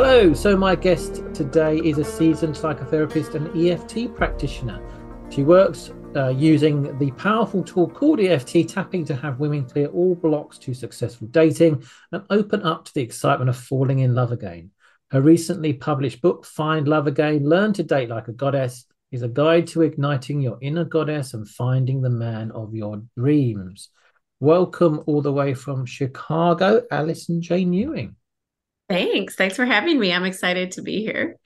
Hello, so my guest today is a seasoned psychotherapist and EFT practitioner. She works uh, using the powerful tool called EFT tapping to have women clear all blocks to successful dating and open up to the excitement of falling in love again. Her recently published book, Find Love Again Learn to Date Like a Goddess, is a guide to igniting your inner goddess and finding the man of your dreams. Welcome all the way from Chicago, Allison Jayne Ewing. Thanks. Thanks for having me. I'm excited to be here.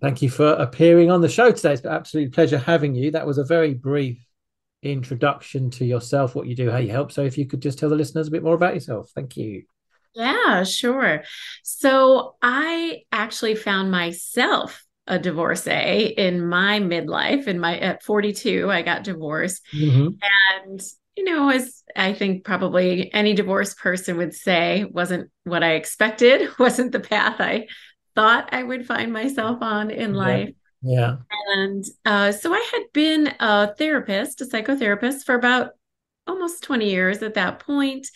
Thank you for appearing on the show today. It's been absolute pleasure having you. That was a very brief introduction to yourself, what you do, how you help. So if you could just tell the listeners a bit more about yourself. Thank you. Yeah, sure. So I actually found myself a divorcee in my midlife. In my at 42, I got divorced. Mm-hmm. And you know, as I think probably any divorced person would say, wasn't what I expected, wasn't the path I thought I would find myself on in yeah. life. Yeah. And uh, so I had been a therapist, a psychotherapist for about almost 20 years at that point.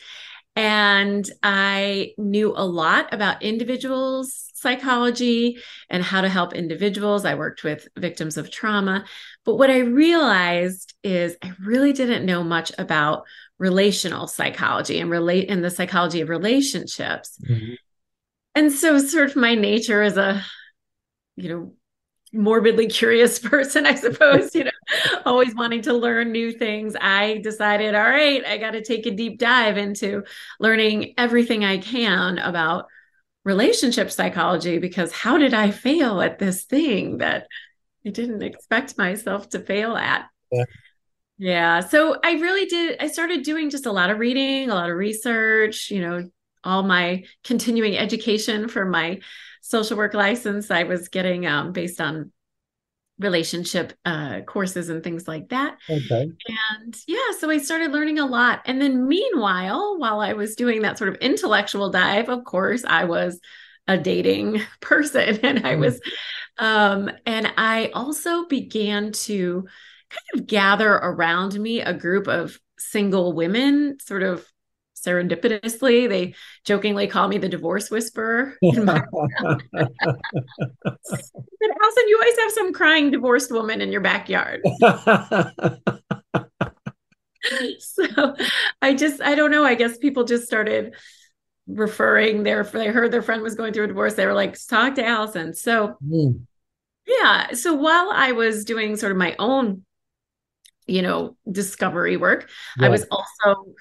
And I knew a lot about individuals' psychology and how to help individuals. I worked with victims of trauma. But what I realized is I really didn't know much about relational psychology and relate in the psychology of relationships. Mm-hmm. And so sort of my nature as a, you know, morbidly curious person, I suppose, you know, always wanting to learn new things. I decided, all right, I got to take a deep dive into learning everything I can about relationship psychology because how did I fail at this thing that I didn't expect myself to fail at? Yeah. Yeah. So I really did. I started doing just a lot of reading, a lot of research, you know, all my continuing education for my social work license I was getting um, based on relationship uh, courses and things like that. Okay. And yeah, so I started learning a lot. And then meanwhile, while I was doing that sort of intellectual dive, of course, I was a dating person and I mm. was um and I also began to kind of gather around me a group of single women sort of serendipitously. They jokingly call me the divorce whisperer. In my but Allison, you always have some crying divorced woman in your backyard. so I just, I don't know. I guess people just started referring their, they heard their friend was going through a divorce. They were like, talk to allison So, mm. yeah. So while I was doing sort of my own, you know, discovery work, yeah. I was also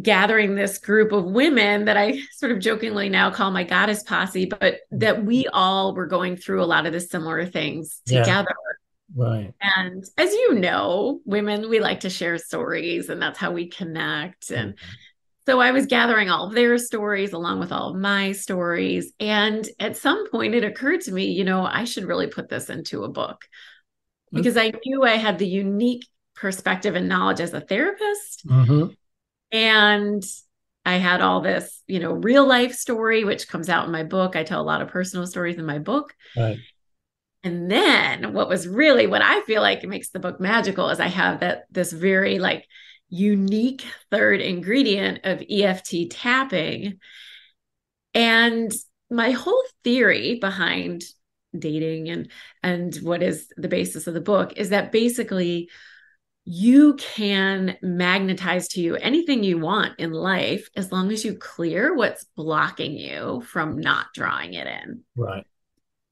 gathering this group of women that I sort of jokingly now call my goddess posse, but that we all were going through a lot of the similar things together. Yeah. Right. And as you know, women, we like to share stories and that's how we connect. And mm-hmm. so I was gathering all of their stories along with all of my stories. And at some point, it occurred to me, you know, I should really put this into a book because I knew I had the unique perspective and knowledge as a therapist. Mm-hmm and I had all this, you know, real life story, which comes out in my book. I tell a lot of personal stories in my book. Right. And then what was really what I feel like makes the book magical is I have that this very like unique third ingredient of EFT tapping. And my whole theory behind dating and and what is the basis of the book is that basically you can magnetize to you anything you want in life as long as you clear what's blocking you from not drawing it in. Right.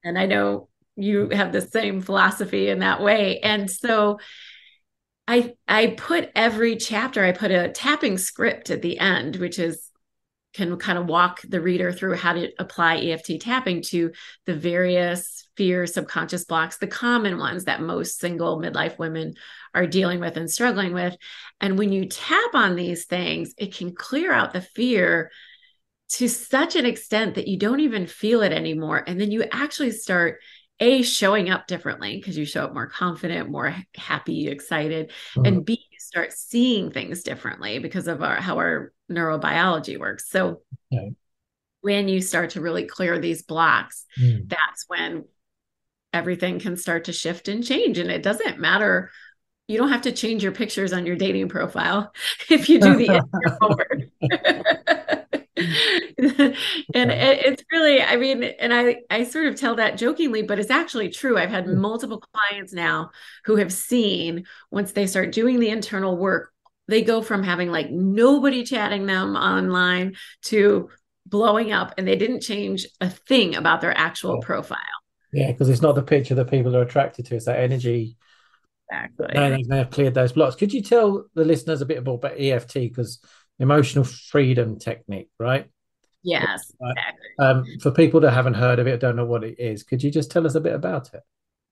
And I know you have the same philosophy in that way. And so I I put every chapter I put a tapping script at the end which is can kind of walk the reader through how to apply EFT tapping to the various fear subconscious blocks, the common ones that most single midlife women are dealing with and struggling with. And when you tap on these things, it can clear out the fear to such an extent that you don't even feel it anymore. And then you actually start a showing up differently because you show up more confident, more happy, excited, mm-hmm. and B start seeing things differently because of our how our neurobiology works. So okay. when you start to really clear these blocks, mm. that's when everything can start to shift and change. And it doesn't matter. You don't have to change your pictures on your dating profile if you do the. and it's really i mean and i i sort of tell that jokingly but it's actually true. I've had hmm. multiple clients now who have seen once they start doing the internal work they go from having like nobody chatting them online to blowing up and they didn't change a thing about their actual profile. Yeah because it's not the picture that people are attracted to it's that energy. Exactly. And they have cleared those blocks. Could you tell the listeners a bit more about eft because emotional freedom technique, right? Yes, exactly. Um, for people that haven't heard of it, don't know what it is, could you just tell us a bit about it?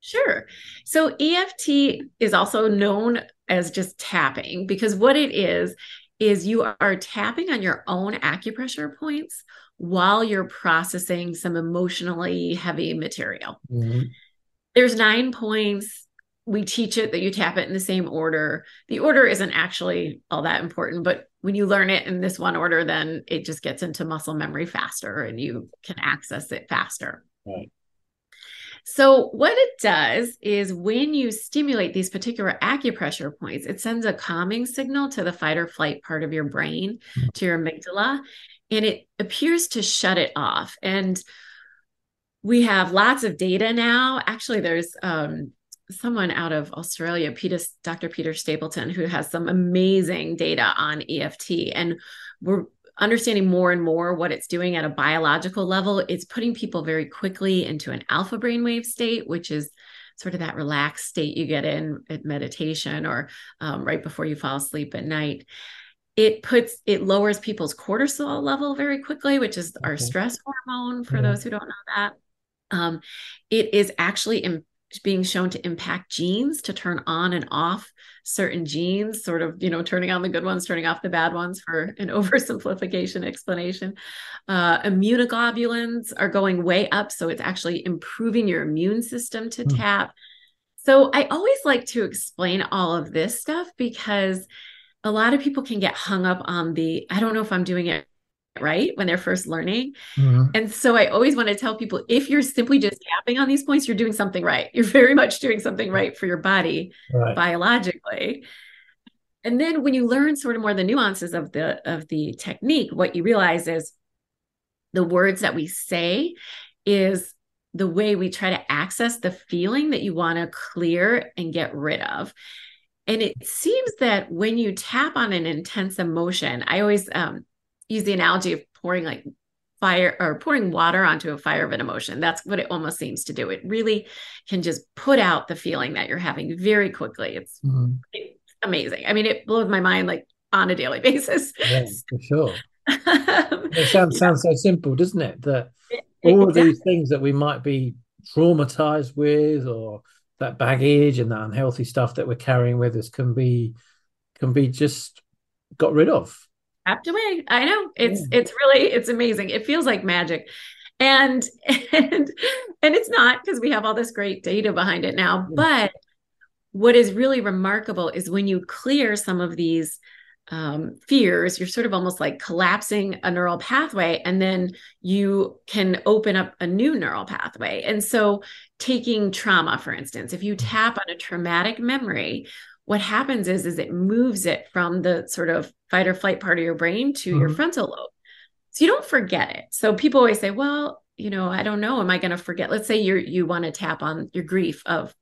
Sure. So EFT is also known as just tapping because what it is is you are tapping on your own acupressure points while you're processing some emotionally heavy material. Mm-hmm. There's nine points we teach it that you tap it in the same order. The order isn't actually all that important, but when you learn it in this one order, then it just gets into muscle memory faster and you can access it faster. Right. So, what it does is when you stimulate these particular acupressure points, it sends a calming signal to the fight or flight part of your brain, mm-hmm. to your amygdala, and it appears to shut it off. And we have lots of data now. Actually, there's um, someone out of Australia, Peta, Dr. Peta Stapleton, who has some amazing data on EFT. And we're understanding more and more what it's doing at a biological level. It's putting people very quickly into an alpha brainwave state, which is sort of that relaxed state you get in at meditation or um, right before you fall asleep at night. It puts it lowers people's cortisol level very quickly, which is our stress hormone for yeah. those who don't know that. Um, it is actually being shown to impact genes to turn on and off certain genes sort of you know turning on the good ones turning off the bad ones for an oversimplification explanation uh, immunoglobulins are going way up so it's actually improving your immune system to mm. tap so i always like to explain all of this stuff because a lot of people can get hung up on the i don't know if i'm doing it right when they're first learning. Mm-hmm. And so I always want to tell people if you're simply just tapping on these points, you're doing something right. You're very much doing something right for your body right. biologically. And then when you learn sort of more the nuances of the of the technique, what you realize is the words that we say is the way we try to access the feeling that you want to clear and get rid of. And it seems that when you tap on an intense emotion, I always um, use the analogy of pouring like fire or pouring water onto a fire of an emotion. That's what it almost seems to do. It really can just put out the feeling that you're having very quickly. It's, mm-hmm. amazing. I mean, it blows my mind like on a daily basis. Yeah, for sure. it sounds sounds so simple, doesn't it? That all exactly. of these things that we might be traumatized with or that baggage and that unhealthy stuff that we're carrying with us can be can be just got rid of tapped away. I know it's yeah. it's really it's amazing. It feels like magic. And and and it's not because we have all this great data behind it now, but what is really remarkable is when you clear some of these um, fears, you're sort of almost like collapsing a neural pathway, and then you can open up a new neural pathway. And so, taking trauma, for instance, if you mm. tap on a traumatic memory, what happens is is it moves it from the sort of fight or flight part of your brain to mm-hmm. your frontal lobe. So you don't forget it. So people always say well you know i don't know. Am i going to forget? Let's say you you want to tap on your grief of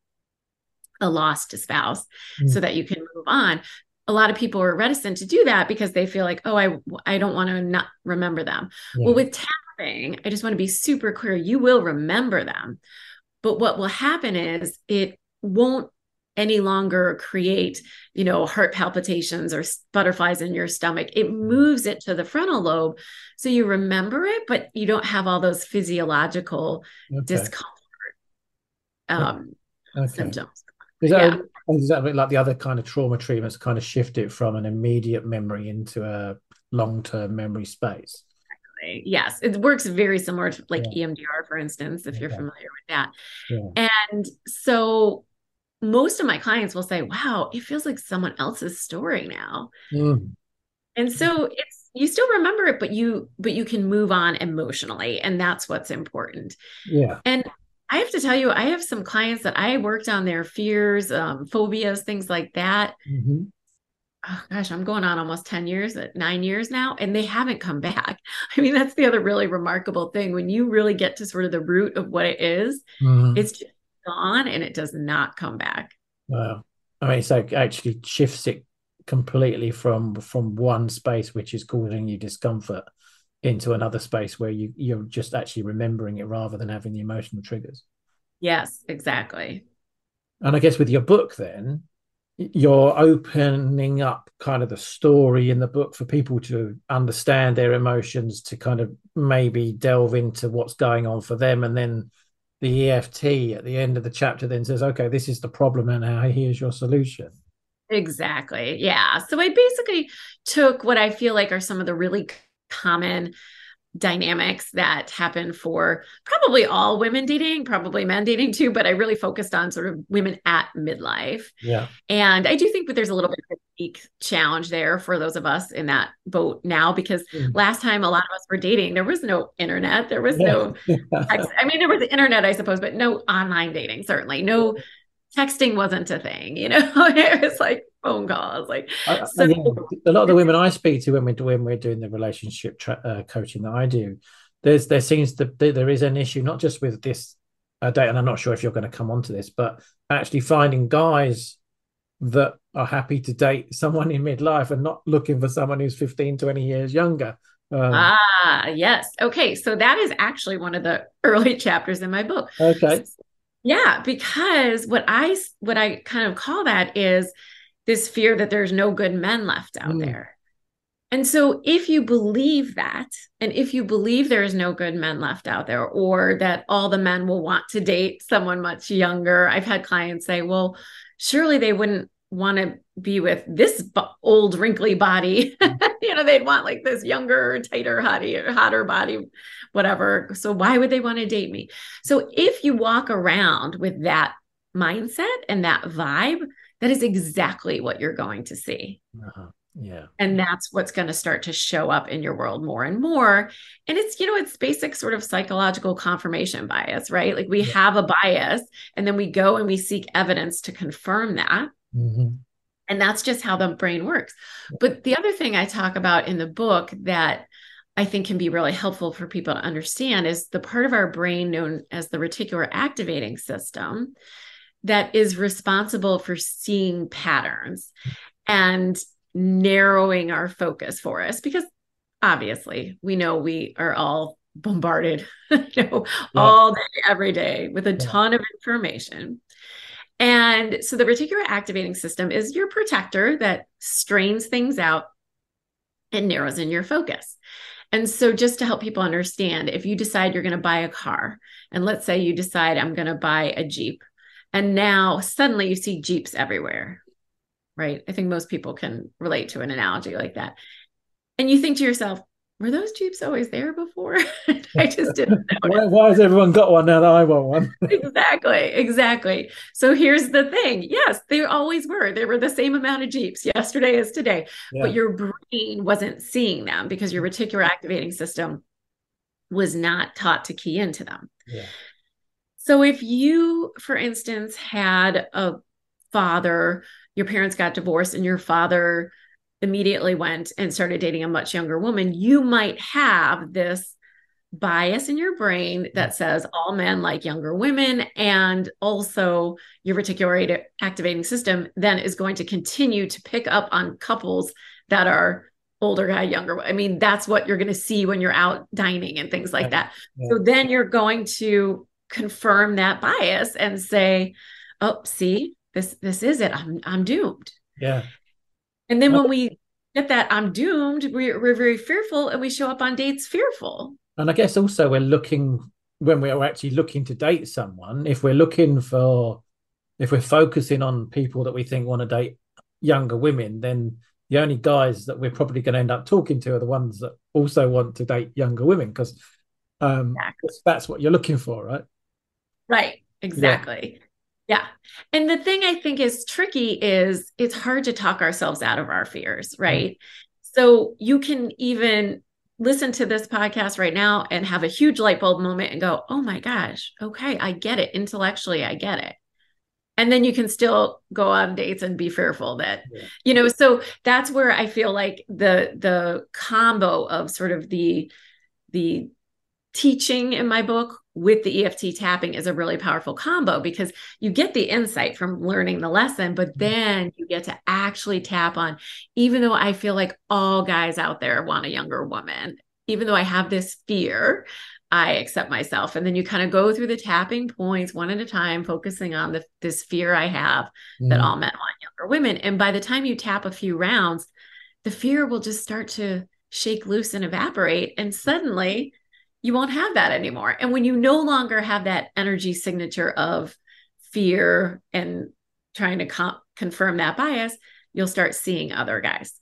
a lost spouse mm-hmm. so that you can move on. A lot of people are reticent to do that because they feel like oh i i don't want to not remember them. Yeah. well with tapping i just want to be super clear you will remember them. But what will happen is it won't any longer create, you know, heart palpitations or butterflies in your stomach. It moves it to the frontal lobe. So you remember it, but you don't have all those physiological okay. discomfort um, okay. symptoms. Is that, yeah. is that like the other kind of trauma treatments kind of shift it from an immediate memory into a long term memory space? Yes. It works very similar to like yeah. EMDR, for instance, if okay. you're familiar with that. Yeah. And so most of my clients will say, wow, it feels like someone else's story now. Mm. And so it's you still remember it, but you but you can move on emotionally. And that's what's important. Yeah. And I have to tell you, I have some clients that I worked on their fears, um, phobias, things like that. Mm-hmm. Oh gosh, I'm going on almost 10 years, uh, nine years now, and they haven't come back. I mean, that's the other really remarkable thing. When you really get to sort of the root of what it is, mm-hmm. it's just gone and it does not come back. Wow. I mean, so actually shifts it completely from from one space which is causing you discomfort into another space where you you're just actually remembering it rather than having the emotional triggers. Yes, exactly. And I guess with your book then, you're opening up kind of the story in the book for people to understand their emotions to kind of maybe delve into what's going on for them and then the EFT at the end of the chapter then says, okay, this is the problem and now here's your solution. Exactly. Yeah. So I basically took what I feel like are some of the really common dynamics that happen for probably all women dating, probably men dating too, but I really focused on sort of women at midlife. Yeah. And I do think that there's a little bit of a unique challenge there for those of us in that boat now because mm. last time a lot of us were dating, there was no internet, there was yeah. no, I mean, there was the internet, I suppose, but no online dating, certainly. No texting wasn't a thing, you know. it was like phone calls. Like I, so, a lot of the women I speak to when we're when we're doing the relationship tra- uh, coaching that I do, there's there seems to there is an issue not just with this uh, date, and I'm not sure if you're going to come onto this, but actually finding guys that are happy to date someone in midlife and not looking for someone who's 15 20 years younger um, ah yes okay so that is actually one of the early chapters in my book okay yeah, because what I what I kind of call that is this fear that there's no good men left out mm. there. And so if you believe that and if you believe there is no good men left out there or that all the men will want to date someone much younger, I've had clients say, "Well, surely they wouldn't want to be with this old wrinkly body. Mm. you know they'd want like this younger tighter hotter, hotter body whatever. So why would they want to date me? So if you walk around with that mindset and that vibe that is exactly what you're going to see. Uh-huh. yeah. And that's what's going to start to show up in your world more and more. And it's you know it's basic sort of psychological confirmation bias right? Like we yeah. have a bias and then we go and we seek evidence to confirm that Mm-hmm. And that's just how the brain works. But the other thing I talk about in the book that I think can be really helpful for people to understand is the part of our brain known as the reticular activating system that is responsible for seeing patterns and narrowing our focus for us because obviously we know we are all bombarded you know yeah. all day every day with a yeah. ton of information and so the reticular activating system is your protector that strains things out and narrows in your focus. And so, just to help people understand, if you decide you're going to buy a car, and let's say you decide I'm going to buy a Jeep, and now suddenly you see Jeeps everywhere, right? I think most people can relate to an analogy like that. And you think to yourself, were those Jeeps always there before? I just didn't know. why, why, has everyone got one now that I want one? exactly, exactly. So here's the thing. Yes, they always were. They were the same amount of Jeeps yesterday as today, yeah. but your brain wasn't seeing them because your reticular activating system was not taught to key into them. Yeah. So if you, for instance, had a father, your parents got divorced and your father immediately went and started dating a much younger woman, you might have this bias in your brain that says all men like younger women and also your reticular activating system then is going to continue to pick up on couples that are older guy younger i mean that's what you're going to see when you're out dining and things like that. Yeah. so then you're going to confirm that bias and say oh see this this is it. I'm i'm doomed. Yeah and then when we get that I'm doomed, we're, we're very fearful and we show up on dates fearful. And I guess also we're looking, when we're actually looking to date someone, if we're looking for, if we're focusing on people that we think want to date younger women, then the only guys that we're probably going to end up talking to are the ones that also want to date younger women because um, exactly. that's what you're looking for, right? Right. Exactly. Yeah. Yeah. And the thing I think is tricky is it's hard to talk ourselves out of our fears, right? Mm-hmm. So you can even listen to this podcast right now and have a huge light bulb moment and go, oh my gosh, okay, I get it. Intellectually, I get it. And then you can still go on dates and be fearful that, yeah. you know, so that's where I feel like the the combo of sort of the the teaching in my book with the EFT tapping is a really powerful combo because you get the insight from learning the lesson, but mm-hmm. then you get to actually tap on, even though I feel like all guys out there want a younger woman, even though I have this fear, I accept myself. And then you kind of go through the tapping points one at a time, focusing on the, this fear I have mm. that all men want younger women. And by the time you tap a few rounds, the fear will just start to shake loose and evaporate. And suddenly, you won't have that anymore. And when you no longer have that energy signature of fear and trying to confirm that bias, you'll start seeing other guys.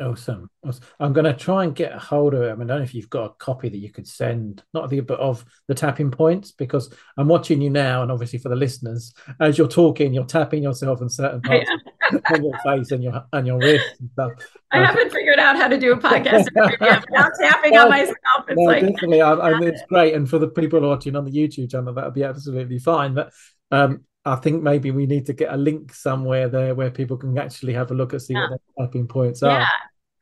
Awesome. awesome. I'm going to try and get a hold of it. I, mean, I don't know if you've got a copy that you could send, not the but of the tapping points, because I'm watching you now, and obviously for the listeners, as you're talking, you're tapping yourself in certain parts of your face and your and your wrist and stuff. I uh, haven't figured out how to do a podcast yet. Now tapping on myself, it's no, like definitely. I, I mean, it's great, and for the people watching on the YouTube channel, that would be absolutely fine. But um, I think maybe we need to get a link somewhere there where people can actually have a look at see yeah. what their tapping points are.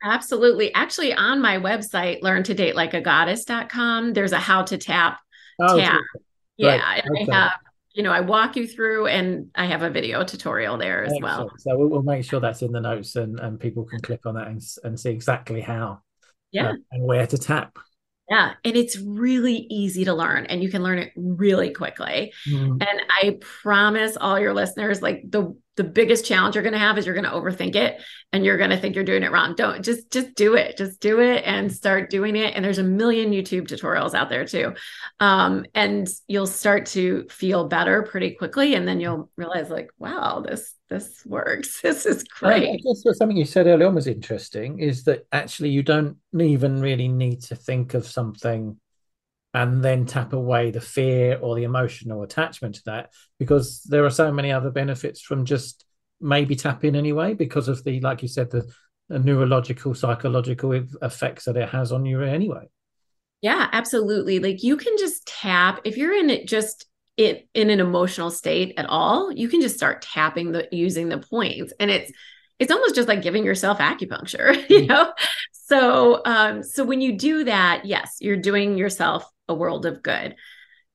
Yeah. Absolutely. Actually, on my website, learn to date like a goddess.com, there's a how to tap oh, tab. Yeah. Right. Okay. I have, you know, I walk you through and I have a video tutorial there as Excellent. well. So we'll make sure that's in the notes and, and people can click on that and, and see exactly how yeah. Uh, and where to tap. Yeah. And it's really easy to learn and you can learn it really quickly. Mm. And I promise all your listeners, like the the biggest challenge you're going to have is you're going to overthink it and you're going to think you're doing it wrong. Don't just just do it. Just do it and start doing it. And there's a million YouTube tutorials out there too. Um, and you'll start to feel better pretty quickly. And then you'll realize like, wow, this this works. This is great. I guess something you said earlier on was interesting is that actually you don't even really need to think of something and then tap away the fear or the emotional attachment to that because there are so many other benefits from just maybe tapping anyway because of the like you said the, the neurological psychological effects that it has on you anyway. Yeah absolutely. Like you can just tap if you're in it just it in an emotional state at all you can just start tapping the using the points and it's it's almost just like giving yourself acupuncture you mm. know so um so when you do that yes you're doing yourself a world of good.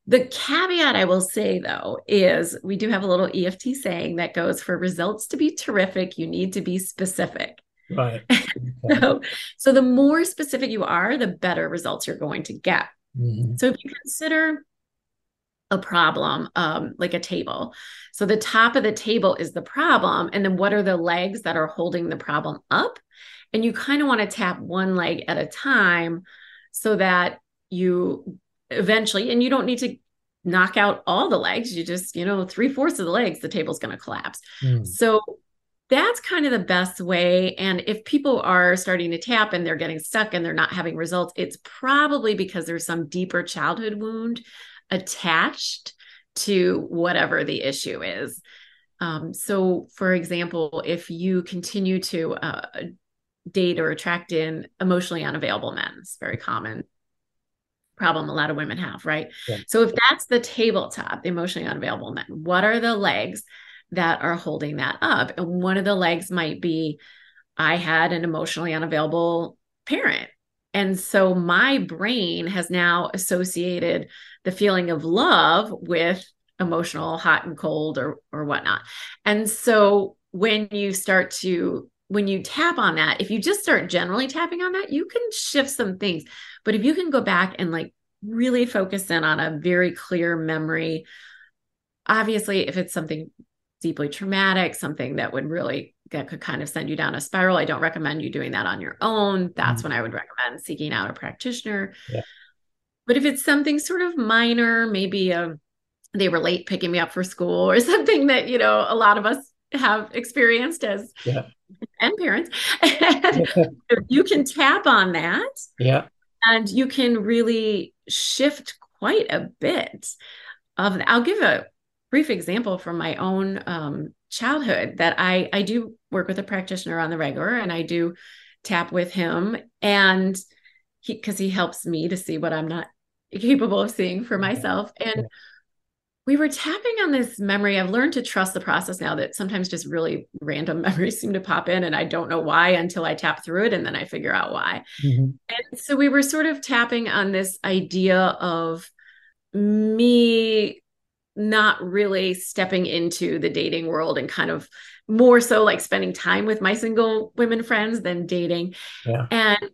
The caveat I will say though is we do have a little EFT saying that goes for results to be terrific, you need to be specific. Right. Okay. so, so the more specific you are, the better results you're going to get. Mm-hmm. So if you consider a problem um, like a table. So the top of the table is the problem. And then what are the legs that are holding the problem up? And you kind of want to tap one leg at a time so that you eventually, and you don't need to knock out all the legs. You just, you know, three fourths of the legs, the table's going to collapse. Mm. So that's kind of the best way. And if people are starting to tap and they're getting stuck and they're not having results, it's probably because there's some deeper childhood wound attached to whatever the issue is. Um, so, for example, if you continue to uh, date or attract in emotionally unavailable men, it's very common problem a lot of women have, right? Yeah. So if that's the tabletop, the emotionally unavailable men, what are the legs that are holding that up? And one of the legs might be I had an emotionally unavailable parent. And so my brain has now associated the feeling of love with emotional hot and cold or or whatnot. And so when you start to when you tap on that, if you just start generally tapping on that, you can shift some things. But if you can go back and like really focus in on a very clear memory, obviously, if it's something deeply traumatic, something that would really that could kind of send you down a spiral, I don't recommend you doing that on your own. That's mm-hmm. when I would recommend seeking out a practitioner. Yeah. But if it's something sort of minor, maybe um, they were late picking me up for school or something that, you know, a lot of us have experienced as yeah and parents. and you can tap on that. Yeah. And you can really shift quite a bit of I'll give a brief example from my own um, childhood that I I do work with a practitioner on the regular and I do tap with him and he because he helps me to see what I'm not capable of seeing for myself and we were tapping on this memory. I've learned to trust the process now that sometimes just really random memories seem to pop in and I don't know why until I tap through it and then I figure out why. Mm-hmm. And so we were sort of tapping on this idea of me not really stepping into the dating world and kind of more so like spending time with my single women friends than dating. Yeah. And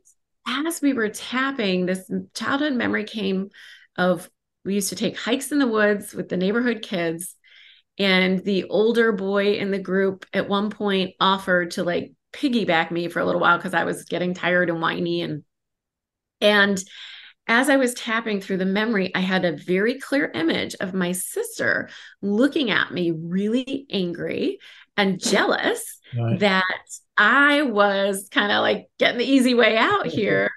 as we were tapping, this childhood memory came of we used to take hikes in the woods with the neighborhood kids. And the older boy in the group at one point offered to like piggyback me for a little while because I was getting tired and whiny and and as I was tapping through the memory, I had a very clear image of my sister looking at me really angry and mm. jealous right. that I was kind of like getting the easy way out here.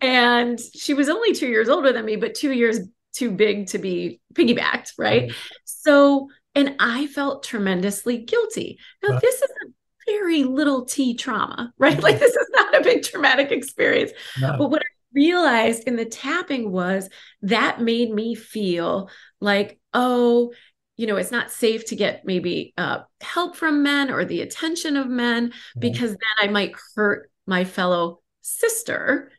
And she was only two years older than me, but two years too big to be piggybacked. Right. right. So, and I felt tremendously guilty. Now, right. this is a very little t trauma, right? Mm-hmm. Like, this is not a big traumatic experience. No. But what I realized in the tapping was that made me feel like, oh, you know, it's not safe to get maybe uh, help from men or the attention of men mm-hmm. because then I might hurt my fellow sister,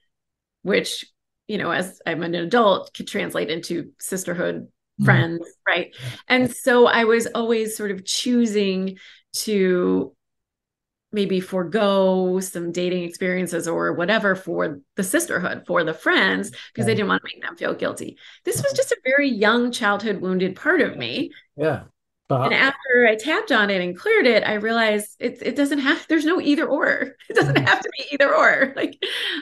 which, you know, as I'm an adult, could translate into sisterhood, mm-hmm. friends, right? And so I was always sort of choosing to maybe forego some dating experiences or whatever for the sisterhood, for the friends, because they didn't want to make them feel guilty. This was just a very young childhood wounded part of me. Yeah. But... And after I tapped on it and cleared it, I realized it, it doesn't have, there's no either or. It doesn't mm. have to be either or. Like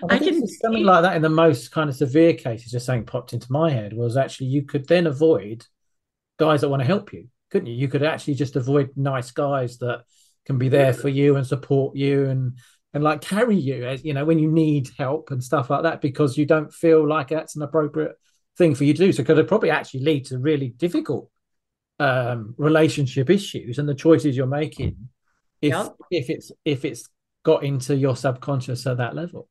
I, I can something like that in the most kind of severe cases, just something popped into my head was actually you could then avoid guys that want to help you, couldn't you? You could actually just avoid nice guys that can be there for you and support you and and like carry you as you know when you need help and stuff like that because you don't feel like that's an appropriate thing for you to do so could it probably actually lead to really difficult um relationship issues and the choices you're making if yep. if it's if it's got into your subconscious at that level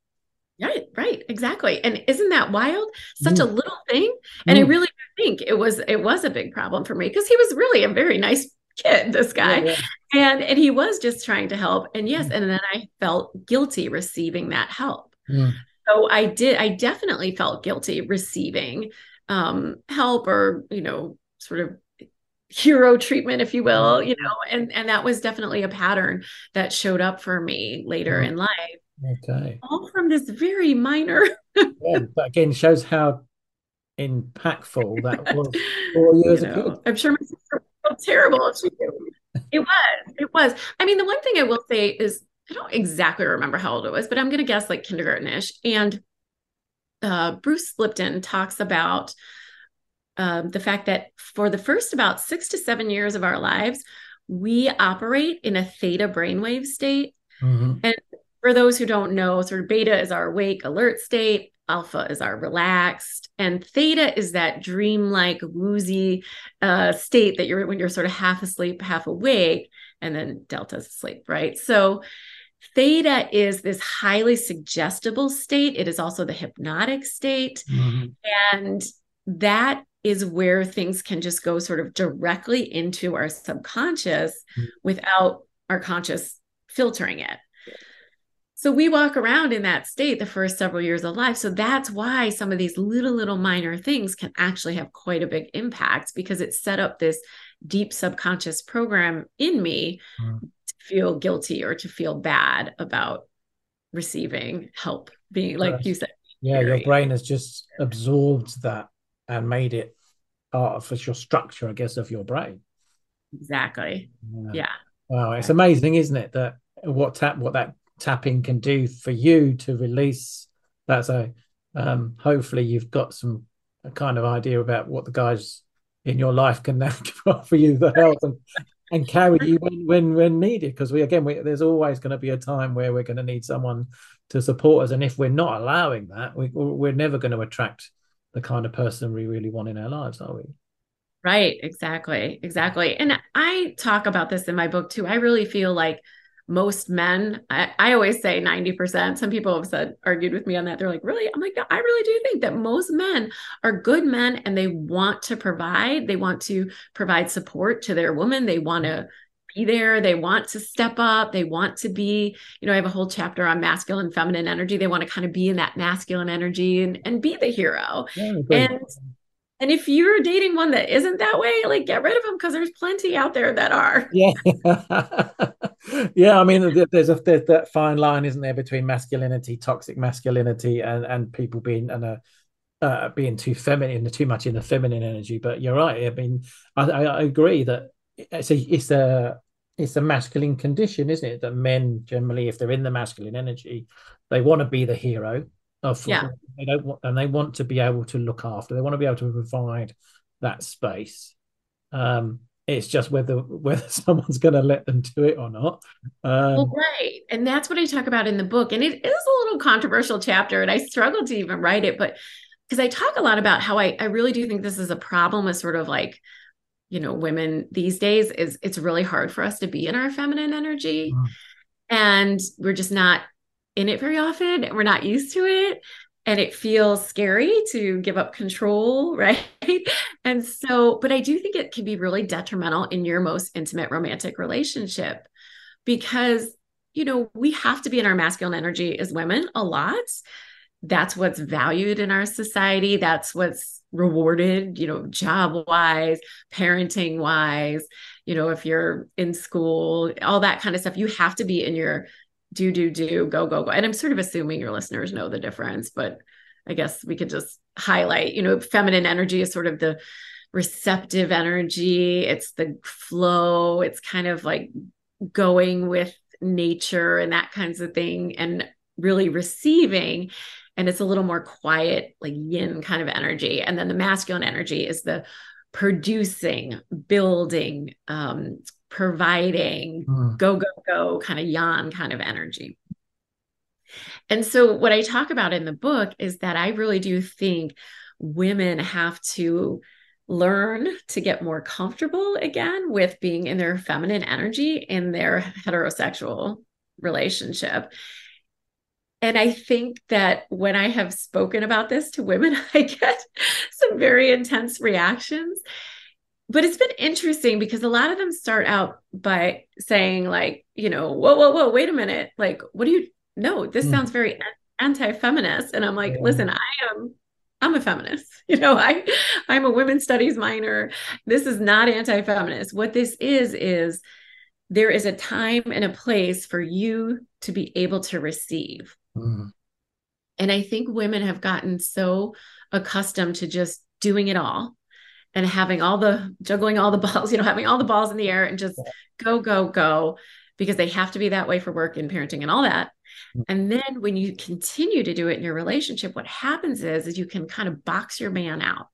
Right, right, exactly. And isn't that wild? Such mm. a little thing. And mm. I really think it was it was a big problem for me because he was really a very nice kid, this guy. Yeah, yeah. And and he was just trying to help. And yes, mm. and then I felt guilty receiving that help. Mm. So I did I definitely felt guilty receiving um help or, you know, sort of hero treatment if you will mm. you know and and that was definitely a pattern that showed up for me later mm. in life okay all from this very minor yeah, again shows how impactful that was you, you know, i'm sure my sister terrible if she did. It was. It was. I mean, the one thing I will say is I don't exactly remember how old it was, but I'm going to guess like kindergartenish. And uh, Bruce Lipton talks about um, the fact that for the first about six to seven years of our lives, we operate in a theta brainwave state. Mm-hmm. And for those who don't know, sort of beta is our awake, alert state, alpha is our relaxed and theta is that dreamlike woozy uh, state that you're when you're sort of half asleep half awake and then delta is asleep right so theta is this highly suggestible state it is also the hypnotic state mm-hmm. and that is where things can just go sort of directly into our subconscious mm-hmm. without our conscious filtering it so we walk around in that state the first several years of life. So that's why some of these little, little minor things can actually have quite a big impact because it set up this deep subconscious program in me mm. to feel guilty or to feel bad about receiving help, being like yes. you said. Yeah, your brain has just absorbed that and made it part of your structure, I guess, of your brain. Exactly. Yeah. yeah. Wow, it's amazing, isn't it? That what tap what that tapping can do for you to release that. So um, hopefully you've got some kind of idea about what the guys in your life can now offer you the help and and carry you when when when needed. Because we again we, there's always going to be a time where we're going to need someone to support us. And if we're not allowing that we, we're never going to attract the kind of person we really want in our lives are we? Right. Exactly. Exactly. And i talk about this in my book too. I really feel like most men I, I, always say 90% some people have said argued with me on that. They're like really? I'm like no, i really do think that most men are good men and they want to provide. They want to provide support to their woman. They want to be there. They want to step up. They want to be you know i have a whole chapter on masculine feminine energy. They want to kind of be in that masculine energy and, and be the hero. Yeah, and and if you're dating one that isn't that way, like get rid of them because there's plenty out there that are. Yeah, yeah. I mean, there's a there's that fine line, isn't there, between masculinity, toxic masculinity, and and people being and a uh, being too feminine, too much in the feminine energy. But you're right. I mean, I, I agree that it's a it's a it's a masculine condition, isn't it? That men generally, if they're in the masculine energy, they want to be the hero of yeah. they don't want and they want to be able to look after they want to be able to provide that space. Um it's just whether whether someone's going to let them do it or not. Um, well right. And that's what i talk about in the book. And it is a little controversial chapter and i struggled to even write it but because i talk a lot about how I, I really do think this is a problem with sort of like you know women these days is it's really hard for us to be in our feminine energy. Mm. and we're just not in it very often and we're not used to it and it feels scary to give up control right? And so but i do think it can be really detrimental in your most intimate romantic relationship because you know we have to be in our masculine energy as women a lot. That's what's valued in our society. That's what's rewarded you know job wise parenting wise you know if you're in school all that kind of stuff. You have to be in your do do do go go go. And i'm sort of assuming your listeners know the difference but i guess we could just highlight you know feminine energy is sort of the receptive energy. It's the flow. It's kind of like going with nature and that kinds of thing and really receiving. And it's a little more quiet like yin kind of energy. And then the masculine energy is the producing building um providing, mm. go, go, go, kind of yang kind of energy. And so, what I talk about in the book is that I really do think women have to learn to get more comfortable again with being in their feminine energy in their heterosexual relationship. And I think that when I have spoken about this to women, I get some very intense reactions but it's been interesting because a lot of them start out by saying like you know whoa whoa whoa wait a minute. Like what do you no this mm. sounds very anti-feminist. And i'm like yeah. listen i am i'm a feminist. You know i i'm a women's studies minor. This is not anti-feminist. What this is is there is a time and a place for you to be able to receive. Mm. and i think women have gotten so accustomed to just doing it all and having all the juggling all the balls, you know, having all the balls in the air and just go, go, go, because they have to be that way for work and parenting and all that. Mm. And then when you continue to do it in your relationship, what happens is, is you can kind of box your man out.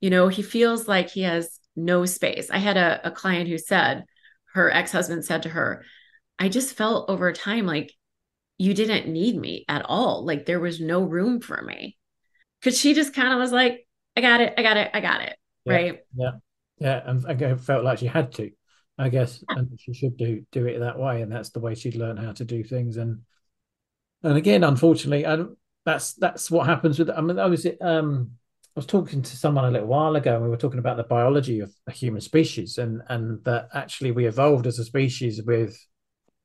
You know, he feels like he has no space. I had a, a client who said, her ex-husband said to her, I just felt over time like you didn't need me at all. Like there was no room for me. Cause she just kind of was like, I got it, I got it, I got it yeah, right? Yeah, yeah, and I felt like she had to, I guess, and she should do do it that way, and that's the way she'd learn how to do things. And and again, unfortunately, I that's that's what happens with. I mean, I was um I was talking to someone a little while ago, and we were talking about the biology of the human species, and and that actually we evolved as a species with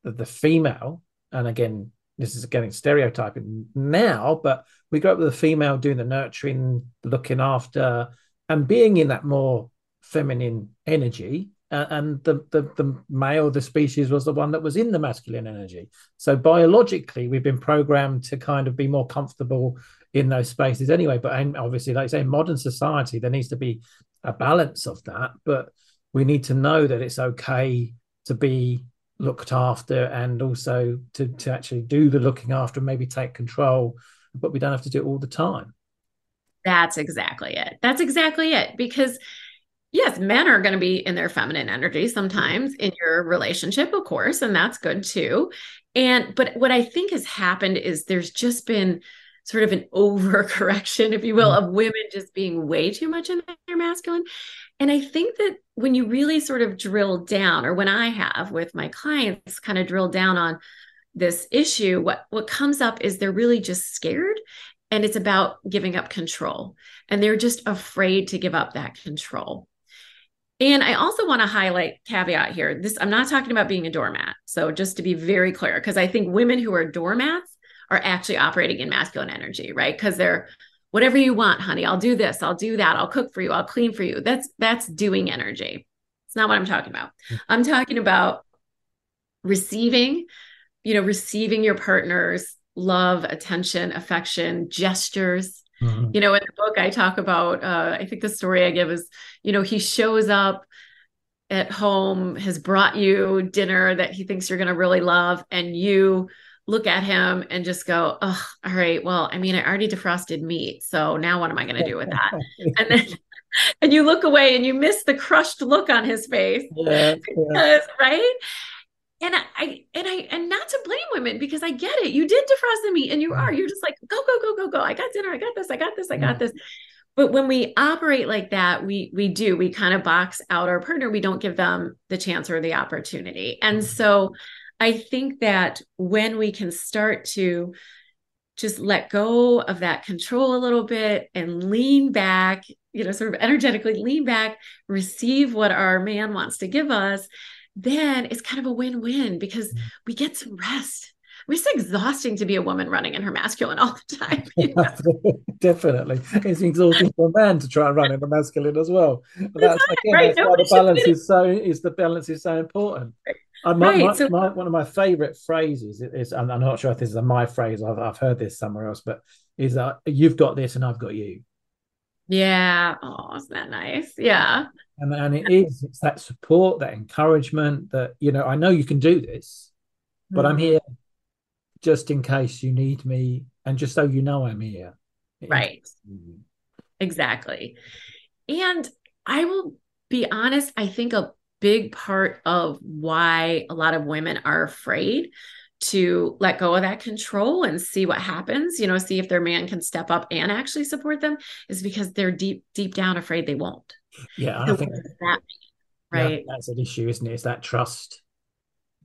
the, the female, and again, this is getting stereotyping now, but we grew up with the female doing the nurturing, looking after, and being in that more feminine energy uh, and the, the the male the species was the one that was in the masculine energy. So biologically we've been programmed to kind of be more comfortable in those spaces anyway. But obviously like I say in modern society there needs to be a balance of that. But we need to know that it's okay to be looked after and also to to actually do the looking after and maybe take control. But we don't have to do it all the time that's exactly it. That's exactly it. Because yes, men are going to be in their feminine energy sometimes in your relationship, of course, and that's good too. And but what I think has happened is there's just been sort of an overcorrection, if you will, mm. of women just being way too much in their masculine. And I think that when you really sort of drill down, or when I have with my clients kind of drill down on this issue, what what comes up is they're really just scared and it's about giving up control. And they're just afraid to give up that control. And I also want to highlight caveat here. This I'm not talking about being a doormat. So just to be very clear, because I think women who are doormats are actually operating in masculine energy, right? Because they're whatever you want, honey. I'll do this, I'll do that, I'll cook for you, I'll clean for you. That's that's doing energy. It's not what I'm talking about. Hmm. I'm talking about receiving, you know, receiving your partner's love, attention, affection, gestures, Mm-hmm. You know, in the book, I talk about, uh, I think the story I give is, you know, he shows up at home, has brought you dinner that he thinks you're going to really love, and you look at him and just go, oh, all right, well, I mean, I already defrosted meat. So now what am I going to do with that? and then, and you look away and you miss the crushed look on his face. Yeah, because, yeah. right? And I and I and not to blame women because I get it. You did defrost the meat and you mm. are. You're just like, go, go, go, go, go. I got dinner. I got this. I got this. I got mm. this. But when we operate like that, we we do, we kind of box out our partner. We don't give them the chance or the opportunity. And mm. so I think that when we can start to just let go of that control a little bit and lean back, you know, sort of energetically lean back, receive what our man wants to give us, then it's kind of a win-win because mm. we get some rest. It's exhausting to be a woman running in her masculine all the time. You know? Definitely, it's exhausting for a man to try and run in the masculine as well. But that's again, right. that's why the balance is so is the balance is so important. Right. Uh, my, right. my, so, my, one of my favorite phrases is, I'm, I'm, not sure if this is a my phrase. I've, I've heard this somewhere else, but is that you've got this and I've got you. Yeah. Oh, isn't that nice? Yeah and and it is it's that support that encouragement that you know i know you can do this but mm-hmm. i'm here just in case you need me and just so you know i'm here right mm-hmm. exactly and i will be honest i think a big part of why a lot of women are afraid to let go of that control and see what happens you know see if their man can step up and actually support them is because they're deep deep down afraid they won't yeah, I think that, right. Yeah, that's an issue, isn't it? It's that trust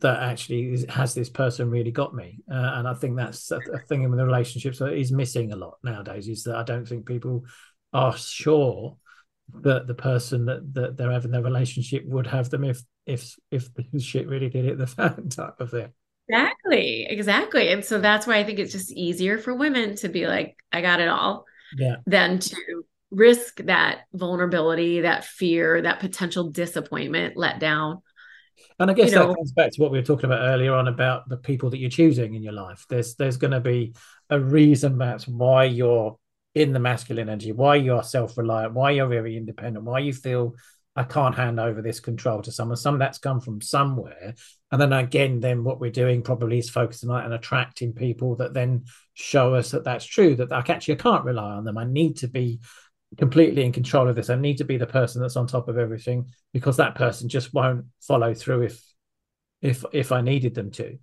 that actually is, has this person really got me, uh, and I think that's a, a thing in the relationships that is missing a lot nowadays. Is that I don't think people are sure that the person that, that they're having their relationship would have them if if if the shit really did hit the fan type of thing. Exactly, exactly. And so that's why I think it's just easier for women to be like, I got it all. Yeah. Than to risk that vulnerability, that fear, that potential disappointment, let down. And I guess you that know, comes back to what we were talking about earlier on about the people that you're choosing in your life. There's there's going to be a reason that's why you're in the masculine energy, why you are self-reliant, why you're very independent, why you feel I can't hand over this control to someone. Some of that's come from somewhere. And then again, then what we're doing probably is focusing on and attracting people that then show us that that's true, that I actually I can't rely on them. I need to be completely in control of this. I need to be the person that's on top of everything because that person just won't follow through if if if I needed them to.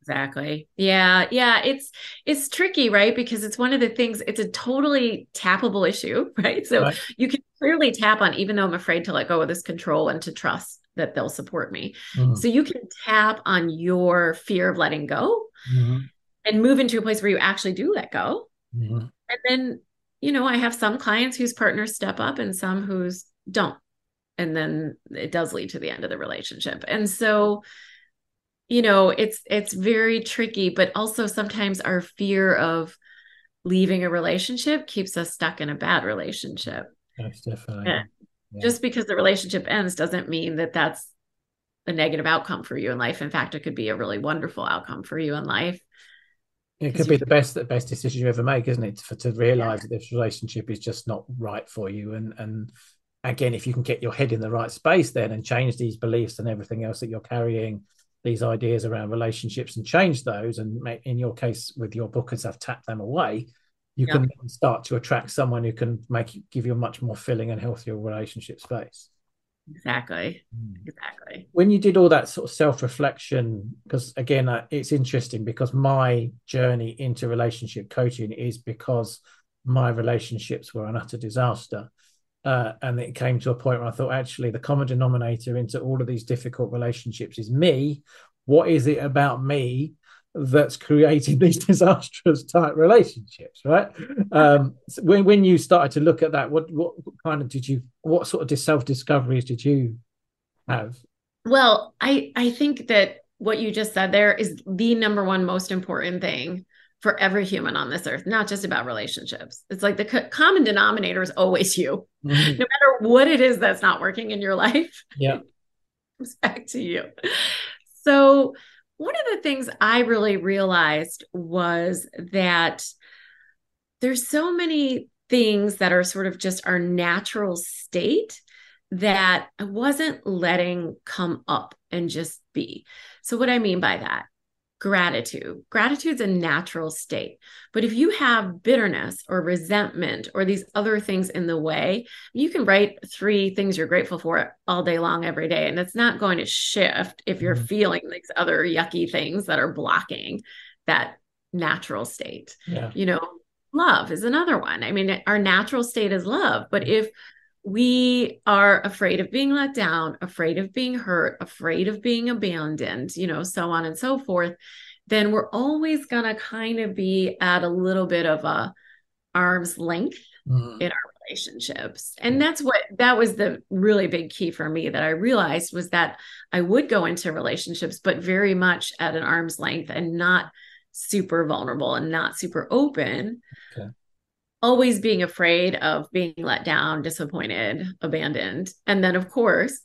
Exactly. Yeah. Yeah. It's it's tricky, right? Because it's one of the things, it's a totally tappable issue, right? So right. you can clearly tap on, even though I'm afraid to let go of this control and to trust that they'll support me. Mm-hmm. So you can tap on your fear of letting go mm-hmm. and move into a place where you actually do let go. Mm-hmm. And then you know, I have some clients whose partners step up and some whose don't. And then it does lead to the end of the relationship. And so, you know, it's it's very tricky, but also sometimes our fear of leaving a relationship keeps us stuck in a bad relationship. That's definitely. Yeah. Just because the relationship ends doesn't mean that that's a negative outcome for you in life. In fact, it could be a really wonderful outcome for you in life. It could be the best the best decision you ever make, isn't it? For to realize yeah. that this relationship is just not right for you. And and again, if you can get your head in the right space then and change these beliefs and everything else that you're carrying, these ideas around relationships and change those, and make, in your case with your book as I've tapped them away, you yeah. can start to attract someone who can make give you a much more filling and healthier relationship space. Exactly. Mm. Exactly. When you did all that sort of self reflection, because again, uh, it's interesting because my journey into relationship coaching is because my relationships were an utter disaster. Uh, and it came to a point where I thought, actually, the common denominator into all of these difficult relationships is me. What is it about me that's creating these disastrous type relationships, right? Um, so when when you started to look at that, what what kind of did you what sort of self discoveries did you have? Well, I I think that what you just said there is the number one most important thing for every human on this earth, not just about relationships. It's like the co- common denominator is always you. Mm-hmm. No matter what it is that's not working in your life. Yeah. comes back to you. So one of the things I really realized was that there's so many things that are sort of just our natural state that I wasn't letting come up and just be. So, what I mean by that gratitude. Gratitude's a natural state. But if you have bitterness or resentment or these other things in the way, you can write three things you're grateful for all day long, every day. And it's not going to shift if you're mm-hmm. feeling these other yucky things that are blocking that natural state. Yeah. You know, love is another one. I mean, our natural state is love. But if we are afraid of being let down, afraid of being hurt, afraid of being abandoned, you know, so on and so forth, then we're always going to kind of be at a little bit of a arm's length mm. in our relationships. And that's what that was the really big key for me that I realized was that I would go into relationships, but very much at an arm's length and not super vulnerable and not super open. Okay always being afraid of being let down, disappointed, abandoned. And then, of course,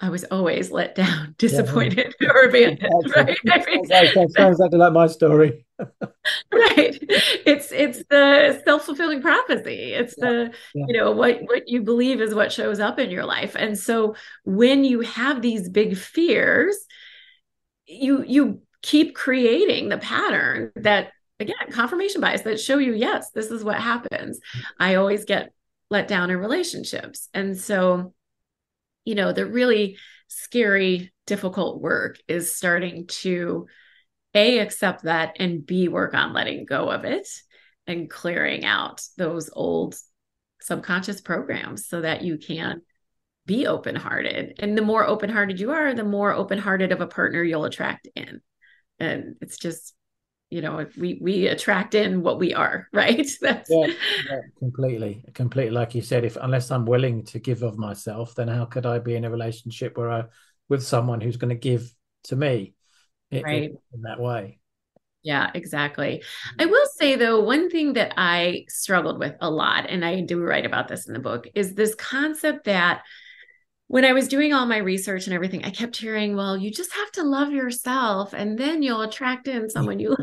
I was always let down, disappointed, yeah. or abandoned. Right? sounds, like, that sounds exactly like my story. right. It's it's the self fulfilling prophecy. It's yeah. the yeah. you know what what you believe is what shows up in your life. And so when you have these big fears, you you keep creating the pattern that again confirmation bias that show you yes this is what happens. I always get let down in relationships. And so you know the really scary difficult work is starting to a accept that and b work on letting go of it and clearing out those old subconscious programs so that you can be open hearted and the more open hearted you are the more open hearted of a partner you'll attract in. And it's just you know we we attract in what we are right? That's yeah, yeah, completely completely. Like you said if unless i'm willing to give of myself then how could i be in a relationship where i with someone who's going to give to me right. in, in that way? Yeah, exactly. I will say though, one thing that I struggled with a lot, and I do write about this in the book, is this concept that when I was doing all my research and everything, I kept hearing, well, you just have to love yourself and then you'll attract in someone you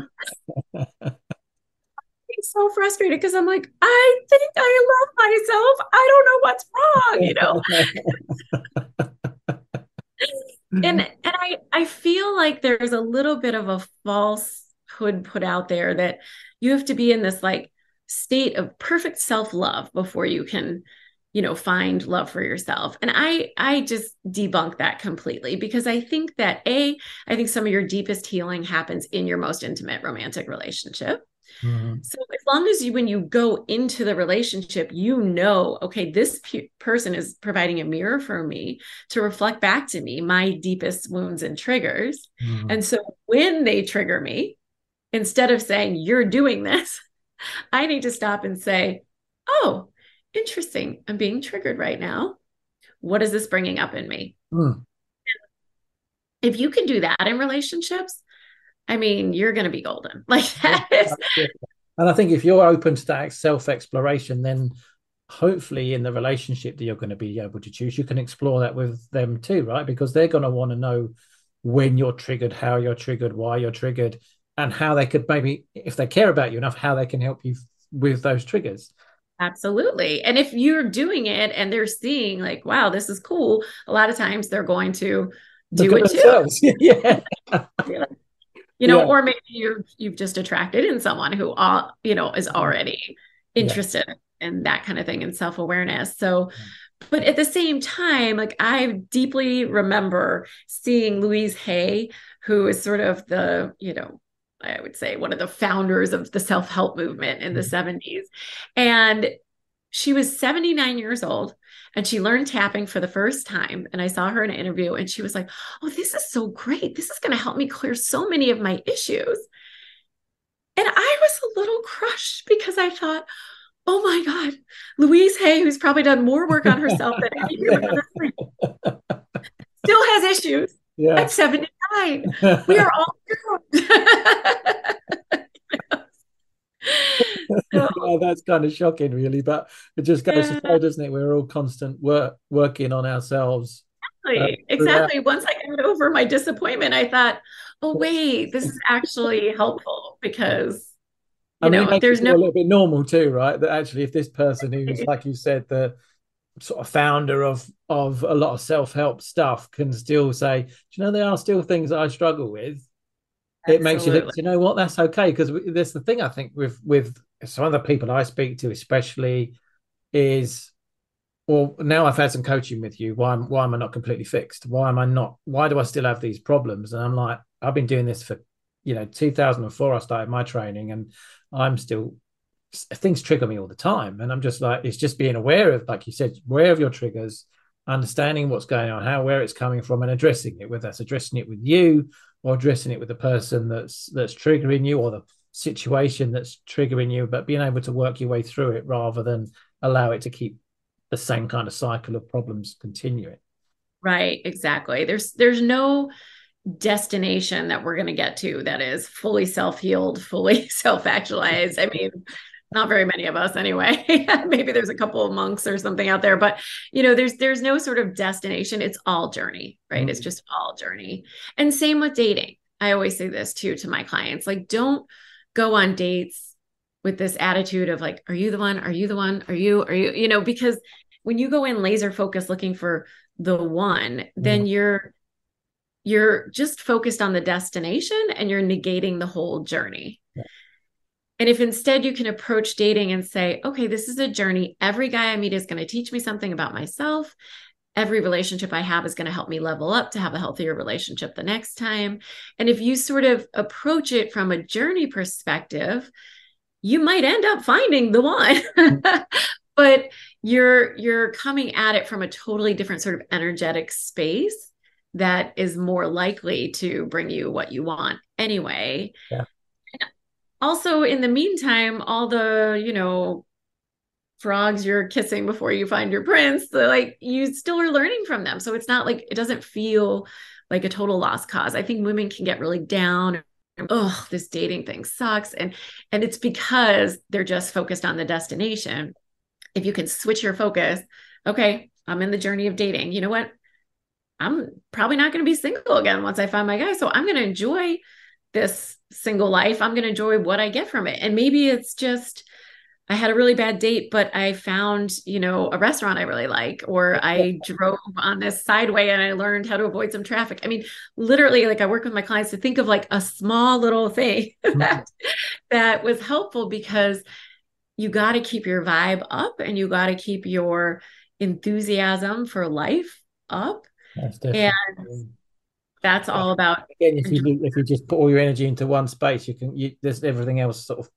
love. I'm so frustrated because I'm like, I think I love myself. I don't know what's wrong, you know. and and I I feel like there's a little bit of a falsehood put out there that you have to be in this like state of perfect self-love before you can you know find love for yourself and i i just debunk that completely because i think that a i think some of your deepest healing happens in your most intimate romantic relationship mm-hmm. so as long as you when you go into the relationship you know okay this person is providing a mirror for me to reflect back to me my deepest wounds and triggers mm-hmm. and so when they trigger me instead of saying you're doing this i need to stop and say oh interesting. I'm being triggered right now. What is this bringing up in me? Mm. If you can do that in relationships, I mean, you're going to be golden. Like that is. And I think if you're open to that self exploration, then hopefully in the relationship that you're going to be able to choose, you can explore that with them too, right? Because they're going to want to know when you're triggered, how you're triggered, why you're triggered, and how they could maybe, if they care about you enough, how they can help you with those triggers. Absolutely. And if you're doing it and they're seeing like, wow, this is cool, a lot of times they're going to do it too. yeah. you know, yeah. or maybe you've you've just attracted in someone who all you know is already interested yeah. in that kind of thing and self awareness. So. But at the same time, like I deeply remember seeing Louise Hay, who is sort of the, you know, I would say one of the founders of the self help movement in the 70s. Mm-hmm. And she was 79 years old and she learned tapping for the first time. And I saw her in an interview and she was like, Oh, this is so great. This is going to help me clear so many of my issues. And I was a little crushed because I thought, Oh my God, Louise Hay, who's probably done more work on herself than any still has issues yeah. at 79. we are all yeah, that's kind of shocking, really. But it just goes yeah. to show, doesn't it? We're all constant work working on ourselves. Exactly. Uh, exactly. Once I got over my disappointment, I thought, oh wait, this is actually helpful because you I mean, know, there's no a little bit normal too, right? That actually, if this person who's like you said, the sort of founder of of a lot of self help stuff can still say, do you know, there are still things that I struggle with. Absolutely. It makes you think, you know what, that's okay because there's the thing I think with with some of the people I speak to, especially, is well, now I've had some coaching with you. Why why am I not completely fixed? Why am I not? Why do I still have these problems? And I'm like, I've been doing this for, you know, 2004. I started my training, and I'm still things trigger me all the time, and I'm just like, it's just being aware of, like you said, aware of your triggers, understanding what's going on, how where it's coming from, and addressing it. Whether that's addressing it with you or addressing it with the person that's that's triggering you or the situation that's triggering you, but being able to work your way through it rather than allow it to keep the same kind of cycle of problems continuing. Right, exactly. There's there's no destination that we're going to get to that is fully self-healed, fully self-actualized. I mean, not very many of us anyway. Maybe there's a couple of monks or something out there but you know there's there's no sort of destination. It's all journey right? Mm-hmm. it's just all journey. And same with dating. I always say this too to my clients like don't go on dates with this attitude of like are you the one? Are you the one? Are you are you you know because when you go in laser focus looking for the one mm-hmm. then you're you're just focused on the destination and you're negating the whole journey and if instead you can approach dating and say, okay, this is a journey. Every guy I meet is going to teach me something about myself. Every relationship I have is going to help me level up to have a healthier relationship the next time. And if you sort of approach it from a journey perspective, you might end up finding the one. but you're you're coming at it from a totally different sort of energetic space that is more likely to bring you what you want anyway. Yeah also in the meantime all the you know frogs you're kissing before you find your prince like you still are learning from them. So it's not like it doesn't feel like a total lost cause. I think women can get really down oh this dating thing sucks. And and it's because they're just focused on the destination. If you can switch your focus okay i'm in the journey of dating. You know what? I'm probably not going to be single again once i find my guy. So i'm going to enjoy this single life, I'm going to enjoy what I get from it. And maybe it's just, I had a really bad date, but I found, you know, a restaurant I really like, or I drove on this sideway and I learned how to avoid some traffic. I mean, literally, like I work with my clients to think of like a small little thing mm-hmm. that that was helpful because you got to keep your vibe up and you got to keep your enthusiasm for life up. and that's all about again if you if you just put all your energy into one space you can you there's everything else sort of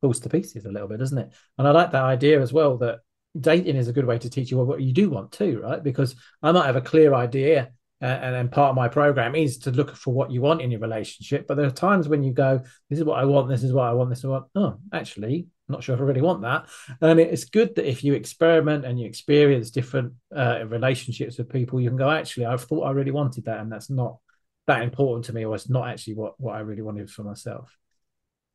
falls to pieces a little bit doesn't it? And i like that idea as well that dating is a good way to teach you what you do want too right? Because i might have a clear idea uh, and then part of my program is to look for what you want in your relationship but there are times when you go this is what i want this is what i want this is what oh actually I'm not sure if I really want that. And it's good that if you experiment and you experience different uh, relationships with people, you can go, actually, I thought I really wanted that, and that's not that important to me, or it's not actually what what I really wanted for myself.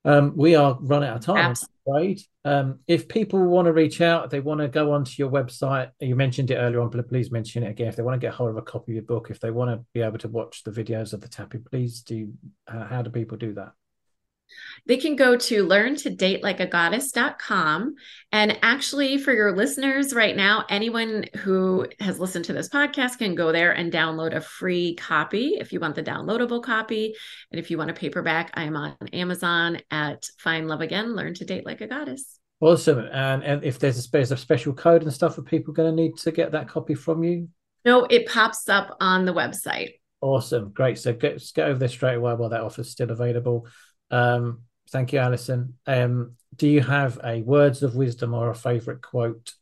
Um, we are run out of time, Right. Um, if people want to reach out, they want to go onto your website. You mentioned it earlier on, but please mention it again. If they want to get hold of a copy of your book, if they want to be able to watch the videos of the tapping, please do. Uh, how do people do that? They can go to learntodatelikeagoddess.com. And actually, for your listeners right now, anyone who has listened to this podcast can go there and download a free copy if you want the downloadable copy. And if you want a paperback, I'm on Amazon at Find Love Again, Learn to Date Like a Goddess. Awesome. And, and if there's a, there's a special code and stuff, are people going to need to get that copy from you? No, it pops up on the website. Awesome. Great. So get, get over there straight away while that offer's still available. Um, thank you, Alison. Um, do you have a words of wisdom or a favorite quote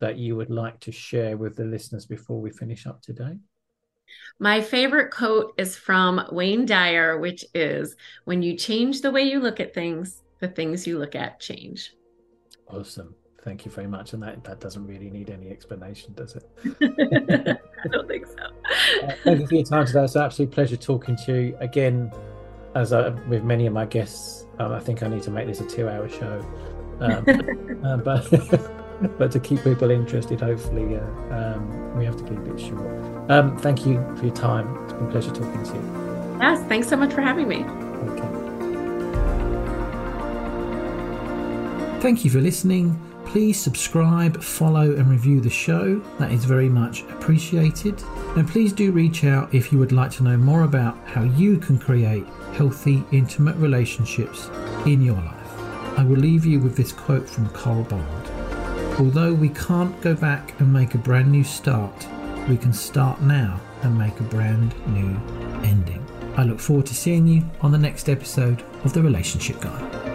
that you would like to share with the listeners before we finish up today? My favorite quote is from Wayne Dyer, which is When you change the way you look at things, the things you look at change. Awesome. Thank you very much. And that, that doesn't really need any explanation, does it? I don't think so. uh, thank you for your time today. It's an absolute pleasure talking to you. Again, as I, with many of my guests, um, I think I need to make this a two hour show. Um, uh, but but to keep people interested, hopefully, uh, um, we have to keep it short. Um, thank you for your time. It's been a pleasure talking to you. Yes, thanks so much for having me. Okay. Thank you for listening. Please subscribe, follow, and review the show. That is very much appreciated. And please do reach out if you would like to know more about how you can create healthy, intimate relationships in your life. I will leave you with this quote from Carl Bond. Although we can't go back and make a brand new start, we can start now and make a brand new ending. I look forward to seeing you on the next episode of The Relationship Guide.